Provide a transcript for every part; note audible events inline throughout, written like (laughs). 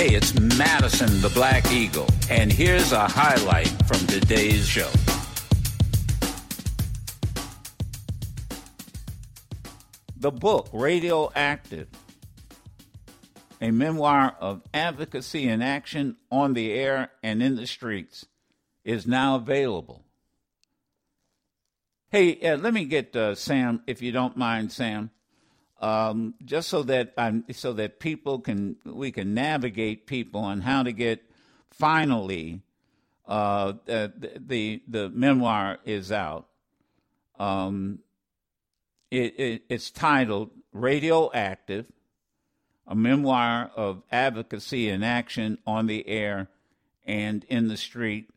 Hey, it's Madison the Black Eagle, and here's a highlight from today's show. The book, Radioactive, a memoir of advocacy and action on the air and in the streets, is now available. Hey, uh, let me get uh, Sam, if you don't mind, Sam um, just so that I'm, so that people can we can navigate people on how to get finally uh, the, the the memoir is out. Um, it, it, it's titled Radioactive, a memoir of advocacy and action on the air and in the street.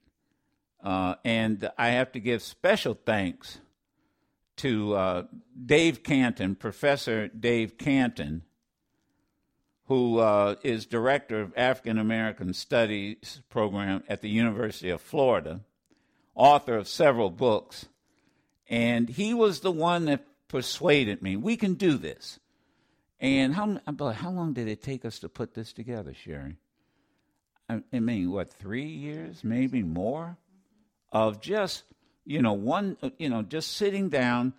Uh, and I have to give special thanks to uh, Dave Canton, Professor Dave Canton, who uh, is director of African American Studies program at the University of Florida, author of several books, and he was the one that persuaded me we can do this. And how how long did it take us to put this together, Sherry? I mean, what three years, maybe more, of just you know, one, you know, just sitting down,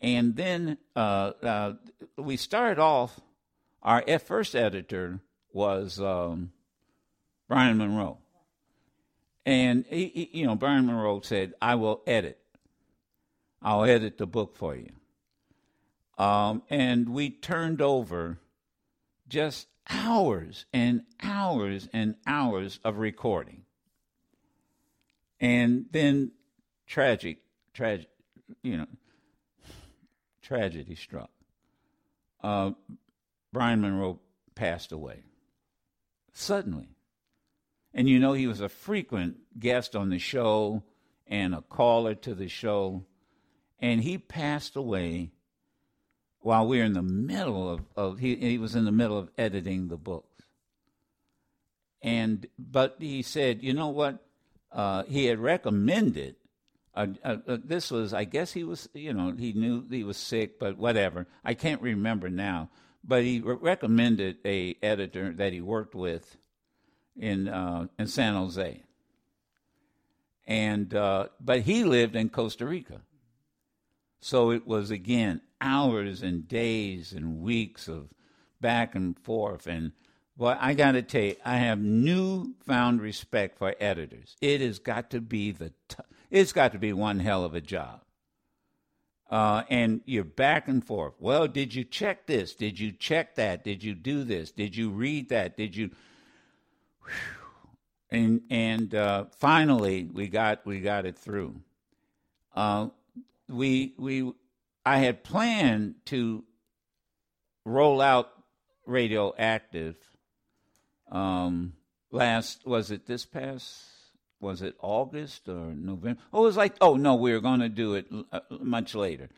and then uh, uh, we started off. Our first editor was um, Brian Monroe, and he, he, you know, Brian Monroe said, "I will edit. I'll edit the book for you." Um, and we turned over just hours and hours and hours of recording. And then tragic, tragic, you know, tragedy struck. Uh, Brian Monroe passed away suddenly. And you know, he was a frequent guest on the show and a caller to the show. And he passed away while we were in the middle of, of he, he was in the middle of editing the books. And, but he said, you know what? Uh, he had recommended uh, uh, uh, this was, I guess he was, you know, he knew he was sick, but whatever. I can't remember now. But he re- recommended a editor that he worked with in uh, in San Jose, and uh, but he lived in Costa Rica, so it was again hours and days and weeks of back and forth and. Well, I got to tell you, I have newfound respect for editors. It has got to be the t- it's got to be one hell of a job. Uh, and you're back and forth. Well, did you check this? Did you check that? Did you do this? Did you read that? Did you? And and uh, finally, we got we got it through. Uh, we we I had planned to roll out radioactive. Um, last was it this past was it August or November? Oh, it was like, oh no, we were going to do it uh, much later.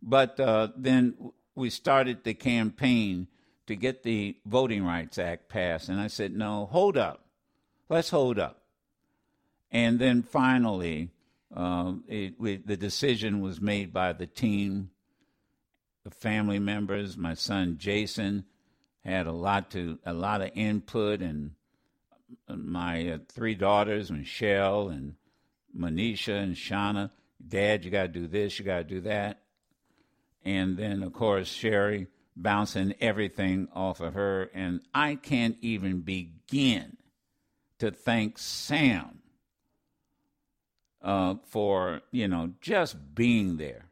But uh, then we started the campaign to get the Voting Rights Act passed. And I said, no, hold up. Let's hold up. And then finally, uh, it, we, the decision was made by the team, the family members. My son Jason had a lot to a lot of input and my uh, three daughters, Michelle and Manisha and Shauna, Dad, you got to do this, you got to do that. And then, of course, Sherry bouncing everything off of her. And I can't even begin to thank Sam uh, for, you know, just being there,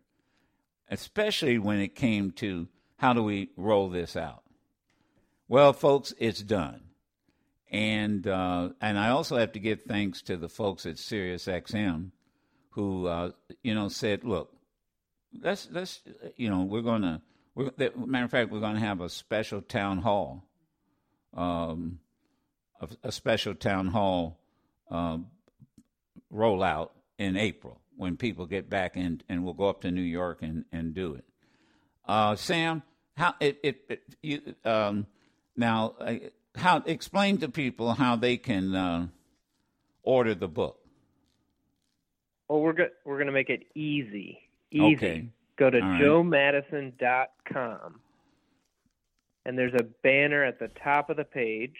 especially when it came to how do we roll this out. Well, folks, it's done and uh, and I also have to give thanks to the folks at SiriusXM who uh, you know said, look, let's let's you know we're gonna we're, matter of fact we're gonna have a special town hall, um, a, a special town hall uh, rollout in April when people get back and and we'll go up to New York and and do it. Uh, Sam, how it, it, it you um, now how explain to people how they can uh, order the book. Well, we're go- we're going to make it easy. Easy. Okay. Go to right. joemadison.com, and there's a banner at the top of the page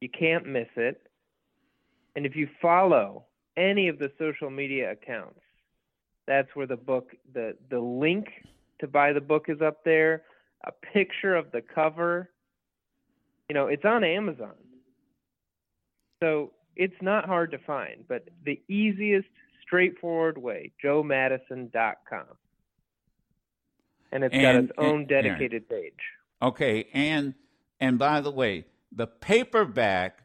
You can't miss it. And if you follow any of the social media accounts, that's where the book the the link to buy the book is up there, a picture of the cover. You know, it's on Amazon. So it's not hard to find, but the easiest, straightforward way, joemadison.com. And it's And- got its own and- dedicated page. Okay, and and by the way, the paperback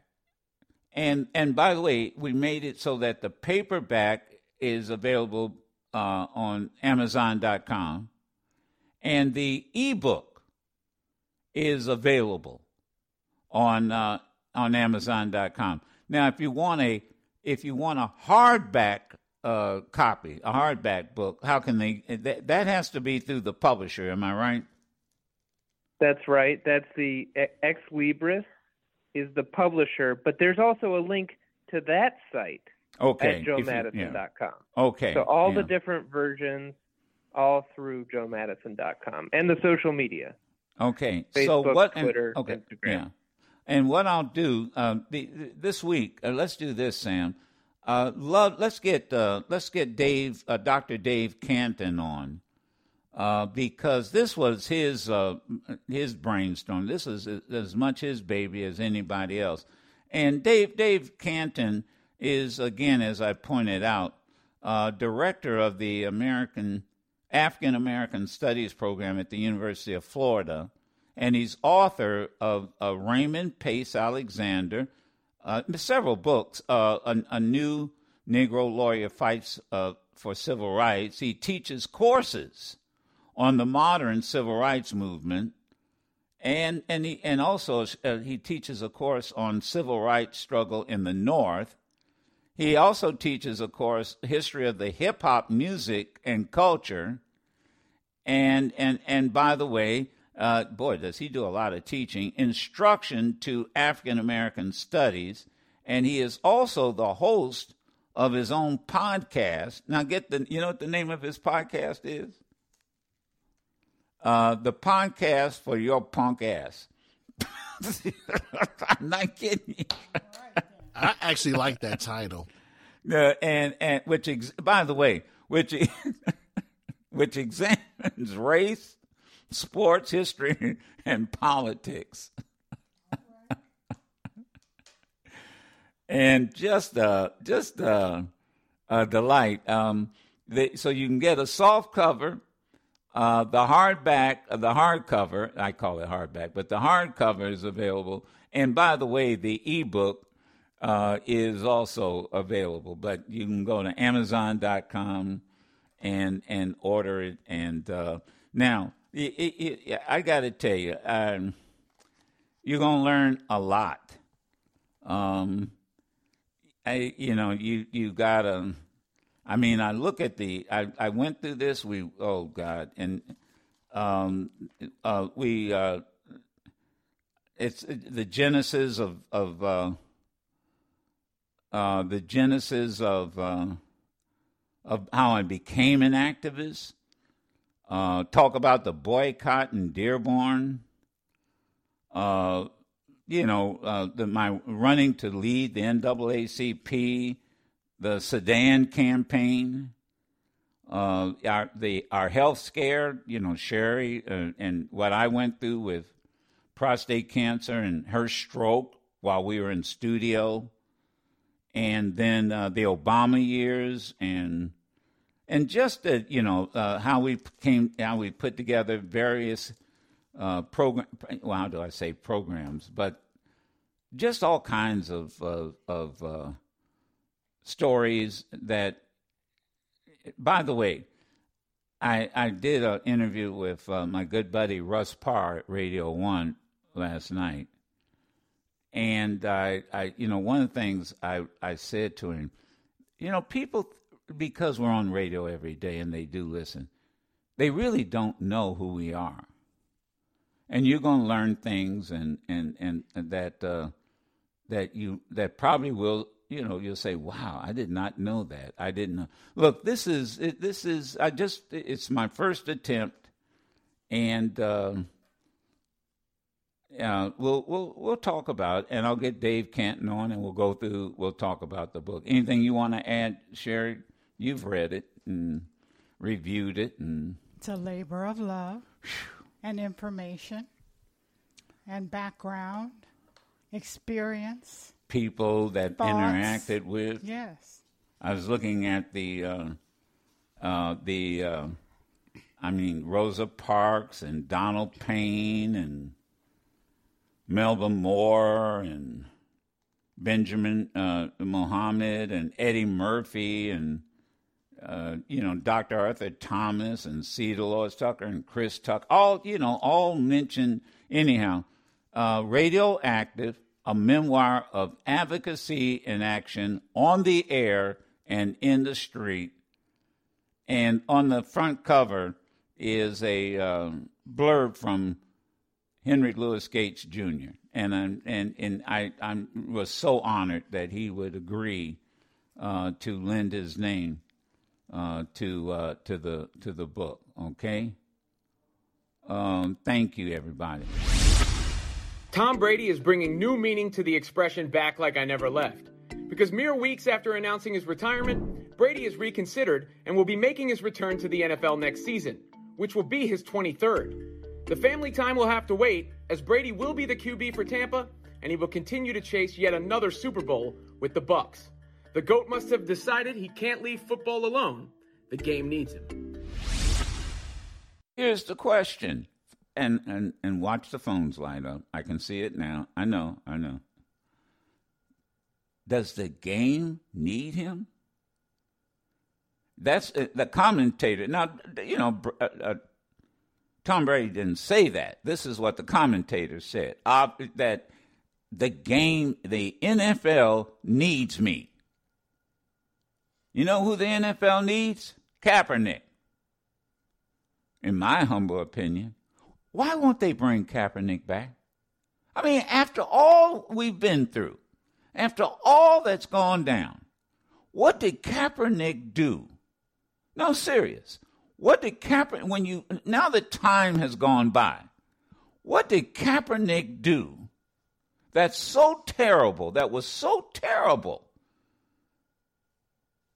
and and by the way, we made it so that the paperback is available uh, on Amazon.com, and the ebook is available on uh, on Amazon.com. Now, if you want a if you want a hardback uh, copy, a hardback book, how can they? That, that has to be through the publisher. Am I right? That's right. That's the E- Ex Libris is the publisher, but there's also a link to that site Okay. at joemadison.com. yeah. Okay. So all the different versions, all through joemadison.com and the social media. Okay. so Facebook, what? and- Twitter, okay. Instagram. Yeah. And what I'll do uh, this week, uh, let's do this, Sam. Uh, love, let's get uh, let's get Dave, uh, Doctor Dave Canton on, uh, because this was his his brainstorm. This is as much his baby as anybody else. And Dave Dave Canton is again, as I pointed out, director of the American African American Studies program at the University of Florida, and he's author of uh, Raymond Pace Alexander, uh, several books. Uh, a, a new Negro lawyer fights uh, for civil rights. He teaches courses on the modern civil rights movement, and and he and also uh, he teaches a course on civil rights struggle in the North. He also teaches a course history of the hip hop music and culture. And and and by the way, uh, boy, does he do a lot of teaching, instruction to African American studies, and he is also the host of his own podcast. Now, get the you know what the name of his podcast is? Uh, the podcast for your punk ass. (laughs) I'm not kidding you. I actually like that title. Uh, and and which ex- by the way, which (laughs) which examines race, sports history, (laughs) and politics. and just uh just uh, a delight. Um, they, so you can get a soft cover, uh, the hardback, uh, the hardcover. I call it hardback, but the hardcover is available. And by the way, the ebook uh, is also available. But you can go to Amazon.com and and order it. And uh, now, it, it, I got to tell you, um, you're gonna learn a lot. Um, I, you know, you you gotta. I mean, I look at the. I I went through this. We oh God, and um, uh, we. Uh, it's the genesis of of uh, uh, the genesis of uh, of how I became an activist. Uh, talk about the boycott in Dearborn. Uh, you know, uh, the, my running to lead the NAACP, the Sudan campaign, uh, our the our health scare. You know, Sherry uh, and what I went through with prostate cancer and her stroke while we were in studio, and then uh, the Obama years and and just that you know uh, how we came how we put together various uh, program well how do I say programs but just all kinds of of, of uh, stories that by the way I I did an interview with uh, my good buddy Russ Parr at Radio One last night. And I I you know one of the things I I said to him you know people because we're on radio every day and they do listen, they really don't know who we are. And you're going to learn things and and and, that uh, that you that probably will you know you'll say wow I did not know that I didn't know. Look, this is it, this is I just it's my first attempt, and uh, uh, we'll we'll we'll talk about, and I'll get Dave Canton on, and we'll go through. We'll talk about the book. Anything you want to add, Sherry? You've read it and reviewed it, and it's a labor of love and information and background, experience, people that thoughts. interacted with. Yes. I was looking at the uh, uh, the uh, I mean Rosa Parks and Donald Payne and Melba Moore and Benjamin uh, Mohammed and Eddie Murphy and uh, you know Dr. Arthur Thomas and C. Dolores Tucker and Chris Tucker, all you know, all mentioned anyhow. Uh, radioactive, a memoir of advocacy and action on the air and in the street. And on the front cover is a uh, blurb from Henry Louis Gates Jr. And I'm, and and I I was so honored that he would agree uh, to lend his name uh, to uh, to the to the book. Okay. Um, thank you, everybody. Tom Brady is bringing new meaning to the expression "back like I never left." Because mere weeks after announcing his retirement, Brady has reconsidered and will be making his return to the NFL next season, which will be his 23rd. The family time will have to wait, as Brady will be the QB for Tampa, and he will continue to chase yet another Super Bowl with the Bucs. The GOAT must have decided he can't leave football alone. The game needs him. Here's the question. And, and and watch the phones light up. I can see it now. I know, I know. Does the game need him? That's uh, the commentator. Now, you know, uh, uh, Tom Brady didn't say that. This is what the commentator said. That the game, the NFL needs me. You know who the NFL needs? Kaepernick. In my humble opinion. Why won't they bring Kaepernick back? I mean, after all we've been through, after all that's gone down, what did Kaepernick do? No, serious. What did Kaepernick, when you, now that time has gone by, what did Kaepernick do that's so terrible, that was so terrible,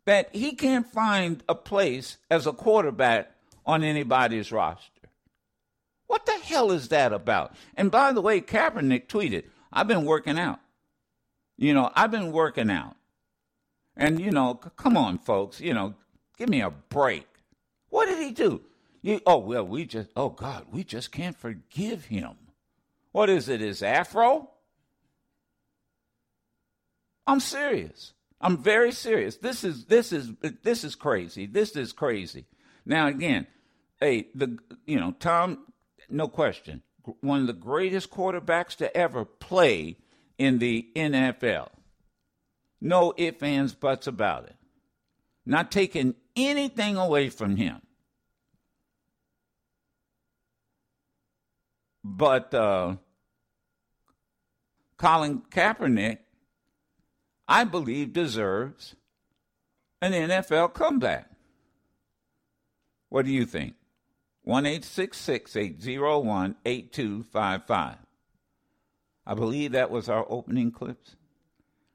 that he can't find a place as a quarterback on anybody's roster? What the hell is that about? And by the way, Kaepernick tweeted, I've been working out. You know, I've been working out. And, you know, c- come on, folks, you know, give me a break. What did he do? You, oh, well, we just, oh, God, we just can't forgive him. What is it, his afro? I'm serious. I'm very serious. This is this is this is crazy. This is crazy. Now again, hey, the you know, Tom no question, one of the greatest quarterbacks to ever play in the NFL. No ifs, ands, buts about it. Not taking anything away from him. But uh, Colin Kaepernick, I believe, deserves an NFL comeback. What do you think? 1 801 8255. I believe that was our opening clips,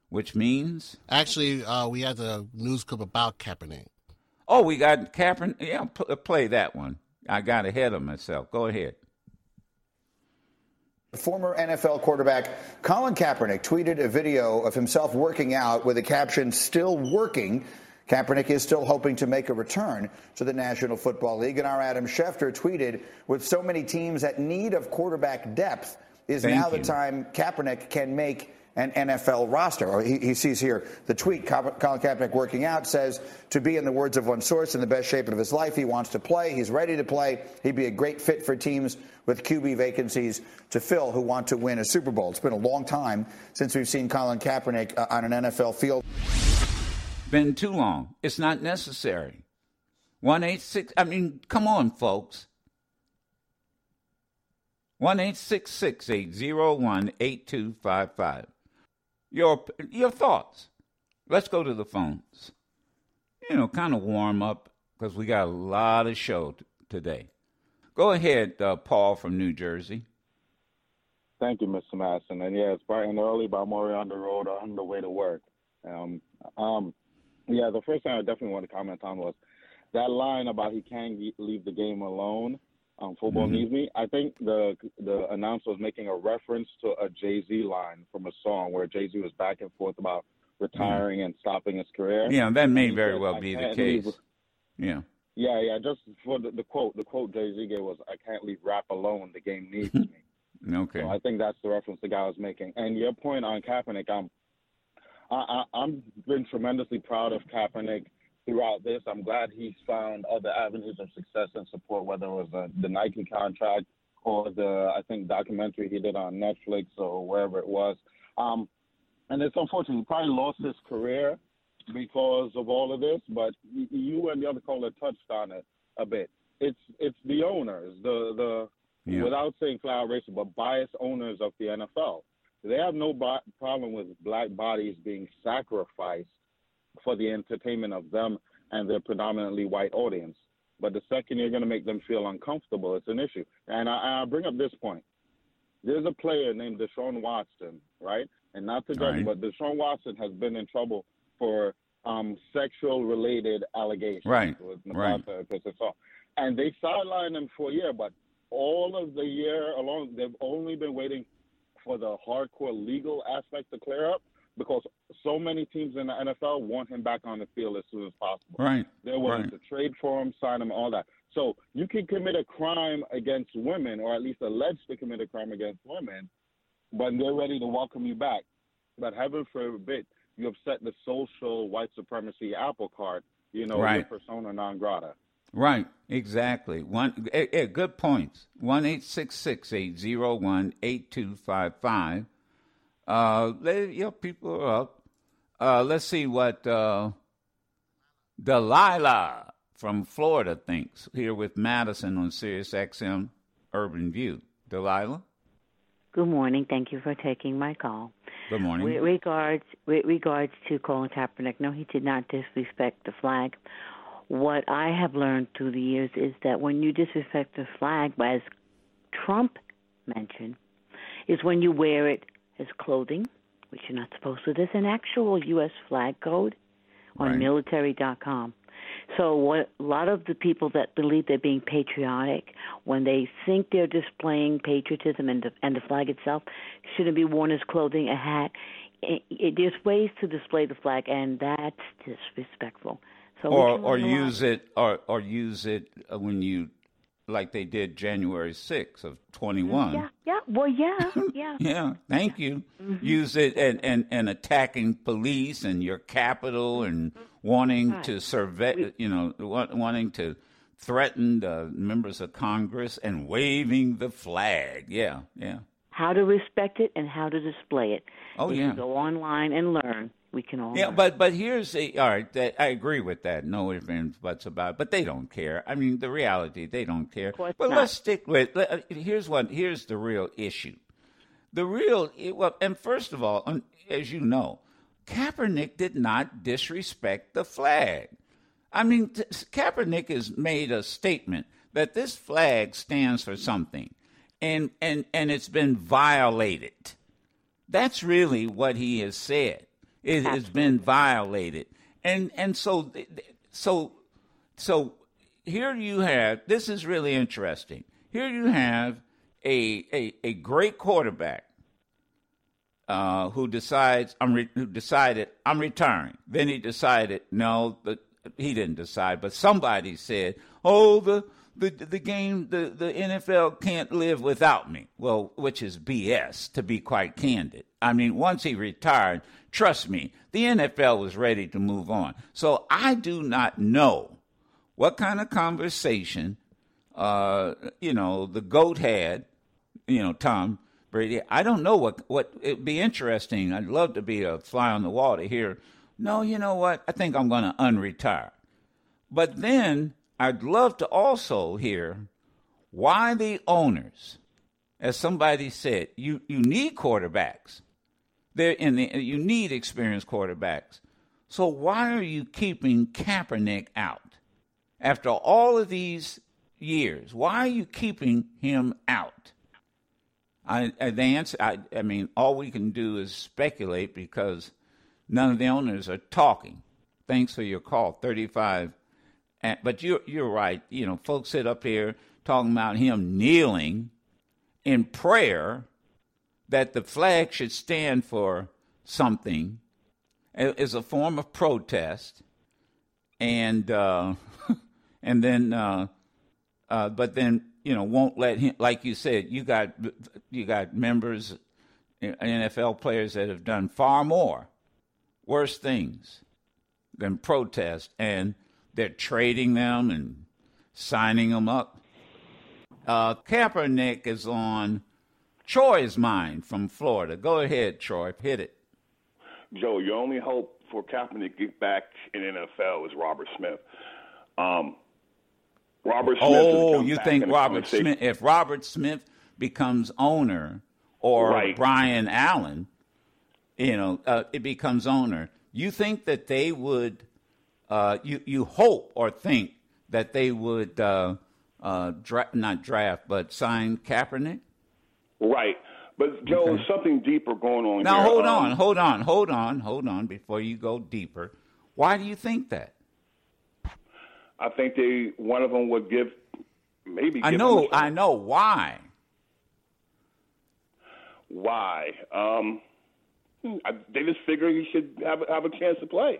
which means. Actually, uh, we had the news clip about Kaepernick. Oh, we got Kaepernick. Yeah, p- play that one. I got ahead of myself. Go ahead. Former NFL quarterback Colin Kaepernick tweeted a video of himself working out with the caption, Still working. Kaepernick is still hoping to make a return to the National Football League. And our Adam Schefter tweeted, with so many teams at need of quarterback depth, is Thank now you. the time Kaepernick can make an NFL roster. He, he sees here the tweet, Colin Kaepernick working out says, to be in the words of one source in the best shape of his life. He wants to play. He's ready to play. He'd be a great fit for teams with QB vacancies to fill who want to win a Super Bowl. It's been a long time since we've seen Colin Kaepernick uh, on an NFL field. Been too long. It's not necessary. 186. I mean, come on, folks. 1 801 8255. Your, your thoughts. Let's go to the phones. You know, kind of warm up because we got a lot of show t- today. Go ahead, uh, Paul from New Jersey. Thank you, Mr. Masson. And yeah, it's bright and early by Maury on the road on the way to work. Um, um, yeah, the first thing I definitely want to comment on was that line about he can't leave the game alone. Um, football mm-hmm. needs me. I think the the announcer was making a reference to a Jay Z line from a song where Jay Z was back and forth about retiring mm-hmm. and stopping his career. Yeah, that may very said, well be the case. Leave. Yeah. Yeah, yeah. Just for the, the quote, the quote Jay Z gave was, "I can't leave rap alone. The game needs (laughs) me." Okay. So I think that's the reference the guy was making. And your point on Kaepernick, I'm, I, I, I'm been tremendously proud of Kaepernick throughout this. I'm glad he's found other avenues of success and support, whether it was uh, the Nike contract or the I think documentary he did on Netflix or wherever it was. Um, and it's unfortunate he probably lost his career because of all of this. But you and the other caller touched on it a bit. It's it's the owners, the the yeah. without saying flat racist, but biased owners of the NFL. They have no problem with black bodies being sacrificed for the entertainment of them and their predominantly white audience. But the second you're going to make them feel uncomfortable, it's an issue. And I, I bring up this point. There's a player named Deshaun Watson, right? And not to judge, right. but Deshaun Watson has been in trouble for um, sexual related allegations. Right. right. And they sidelined him for a year, but all of the year along, they've only been waiting for the hardcore legal aspect to clear up because so many teams in the NFL want him back on the field as soon as possible. Right. They're willing right. to trade for him, sign him, all that. So you can commit a crime against women, or at least alleged to commit a crime against women, but they're ready to welcome you back. But heaven forbid you upset the social white supremacy apple cart, you know, right. persona non grata. Right, exactly. One, eh, eh, good points. One eight six six eight zero one eight two five five. Uh, they, you know, people are up. Uh, let's see what uh, Delilah from Florida thinks here with Madison on Sirius XM Urban View. Delilah. Good morning. Thank you for taking my call. Good morning. With regards, with regards to Colin Kaepernick, no, he did not disrespect the flag what I have learned through the years is that when you disrespect the flag, as Trump mentioned, is when you wear it as clothing, which you're not supposed to. There's an actual U.S. flag code on right. military.com. So what a lot of the people that believe they're being patriotic, when they think they're displaying patriotism and the, and the flag itself shouldn't be worn as clothing, a hat. It, it, there's ways to display the flag, and that's disrespectful. So or or use it or or use it when you like they did January 6th of 21. Yeah, yeah. Well, yeah, (laughs) yeah. yeah, thank you. Mm-hmm. Use it and, and, and attacking police and your capital and wanting right. to survey, you know, wanting to threaten the members of Congress and waving the flag. Yeah, yeah. How to respect it and how to display it. Oh, you yeah. go online and learn we can all. Yeah, but but here's the all right. That, I agree with that. No ifs and buts about. It, but they don't care. I mean, the reality they don't care. But not. let's stick with. Let, uh, here's what. Here's the real issue. The real well, and first of all, as you know, Kaepernick did not disrespect the flag. I mean, Kaepernick has made a statement that this flag stands for something, and and and it's been violated. That's really what he has said. It Absolutely. has been violated, and and so so so here you have. This is really interesting. Here you have a a, a great quarterback uh, who decides I'm re- who decided I'm retiring. Then he decided no, but he didn't decide, but somebody said, "Oh, the the the game the the NFL can't live without me." Well, which is BS to be quite candid. I mean, once he retired, Trust me, the NFL was ready to move on. So I do not know what kind of conversation, uh, you know, the GOAT had, you know, Tom Brady. I don't know what, what it'd be interesting. I'd love to be a fly on the wall to hear, no, you know what? I think I'm going to unretire. But then I'd love to also hear why the owners, as somebody said, you, you need quarterbacks. They're in the, you need experienced quarterbacks. So why are you keeping Kaepernick out? After all of these years, why are you keeping him out? I, I the answer. I, I mean, all we can do is speculate because none of the owners are talking. Thanks for your call, thirty-five. And, but you're you're right. You know, folks sit up here talking about him kneeling in prayer that the flag should stand for something is a form of protest, and uh, (laughs) and then uh, uh, but then you know won't let him. Like you said, you got you got members, NFL players that have done far more worse things than protest, and they're trading them and signing them up. Uh, Kaepernick is on Troy's mind from Florida. Go ahead, Troy. Hit it. Joe, your only hope for Kaepernick to get back in NFL is Robert Smith. Um, Robert Smith. Oh, you think Robert Smith? If Robert Smith becomes owner, or right. Byron Allen, you know, uh, it becomes owner. You think that they would? Uh, you you hope or think that they would uh, uh dra- not draft but sign Kaepernick? Right. But Joe, okay. something deeper going on. Now here. hold um, on, hold on, hold on, hold on. Before you go deeper, why do you think that? I think they one of them would give maybe. I give know, I know why. Why? Um, I, they just figure he should have have a chance to play.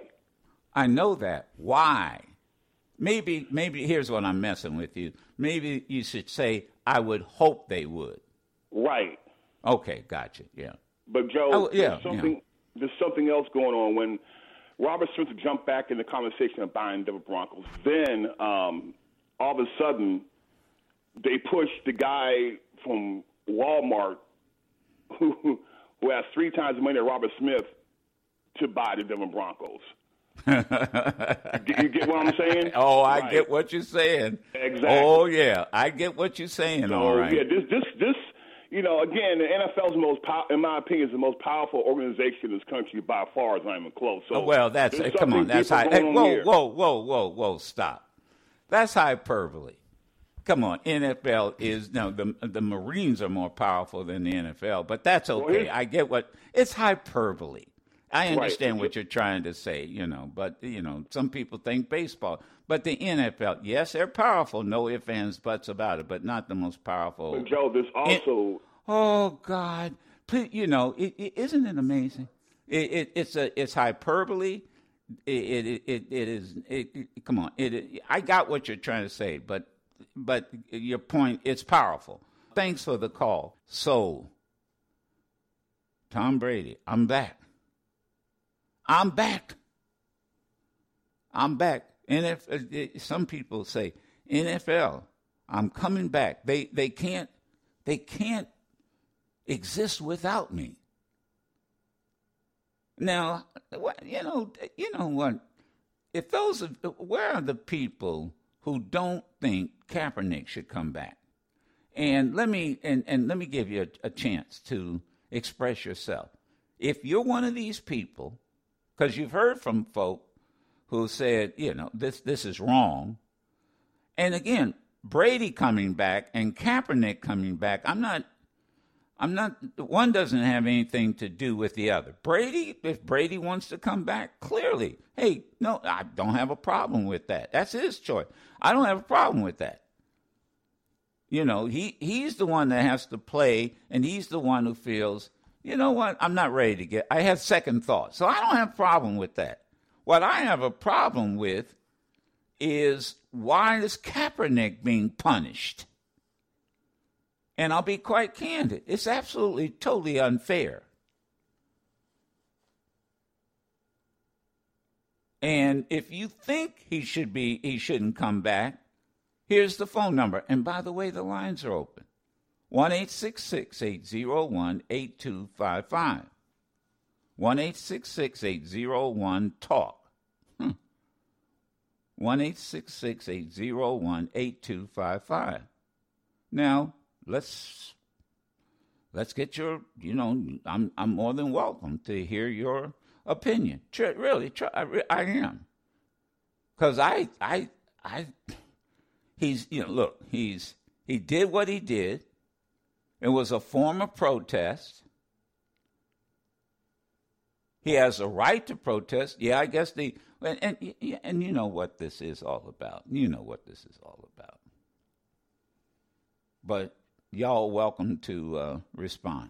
I know that. Why? Maybe, maybe here's what I'm messing with you. Maybe you should say, "I would hope they would." Right. Okay, gotcha. Yeah. But Joe, oh, yeah, there's something yeah. there's something else going on when Robert Smith jumped back in the conversation of buying Denver Broncos. Then um, all of a sudden, they pushed the guy from Walmart (laughs) who who has three times the money of Robert Smith to buy the Denver Broncos. (laughs) you get what I'm saying? Oh, I right. get what you're saying. Exactly. Oh yeah, I get what you're saying. So, all right. Yeah, this this this you know, again, the NFL's most, pow- in my opinion, is the most powerful organization in this country by far. It's not even close. So, oh, well, that's uh, come on, that's high. Hey, whoa, here. whoa, whoa, whoa, whoa, stop. That's hyperbole. Come on, NFL is no the the Marines are more powerful than the NFL, but that's okay. Well, I get what it's hyperbole. I understand Right. what you're trying to say, you know, but you know, some people think baseball, but the NFL, yes, they're powerful, no ifs ands buts about it, but not the most powerful. But Joe, there's also Oh God, please, you know, it, it, isn't it amazing? It, it, it's a it's hyperbole. It it it, it is. It, it- come on, it, I got what you're trying to say, but but your point it's powerful. Thanks for the call. So, Tom Brady, I'm back. I'm back. I'm back. NFL. Eh, some people say NFL. I'm coming back. They they can't they can't exist without me. Now, you know, you know what? If those, where are the people who don't think Kaepernick should come back? And let me and, and let me give you a, a chance to express yourself. If you're one of these people, because you've heard from folk who said, you know, this this is wrong. And again, Brady coming back and Kaepernick coming back, I'm not I'm not one doesn't have anything to do with the other. Brady, if Brady wants to come back, clearly, hey, no, I don't have a problem with that. That's his choice. I don't have a problem with that. You know, he he's the one that has to play and he's the one who feels, you know what, I'm not ready to get I have second thoughts. So I don't have a problem with that. What I have a problem with is why is Kaepernick being punished? And I'll be quite candid. It's absolutely totally unfair. And if you think he should be he shouldn't come back, here's the phone number. And by the way, the lines are open. 1 801 8255. 1 801 TALK. Hmm. 1 801 8255. Now, let's let's get your you know i'm i'm more than welcome to hear your opinion Tr- really try, I, I am because i i i he's you know look he's he did what he did It was a form of protest. He has a right to protest. Yeah, I guess the and, and and you know what this is all about. You know what this is all about. But y'all welcome to uh, respond.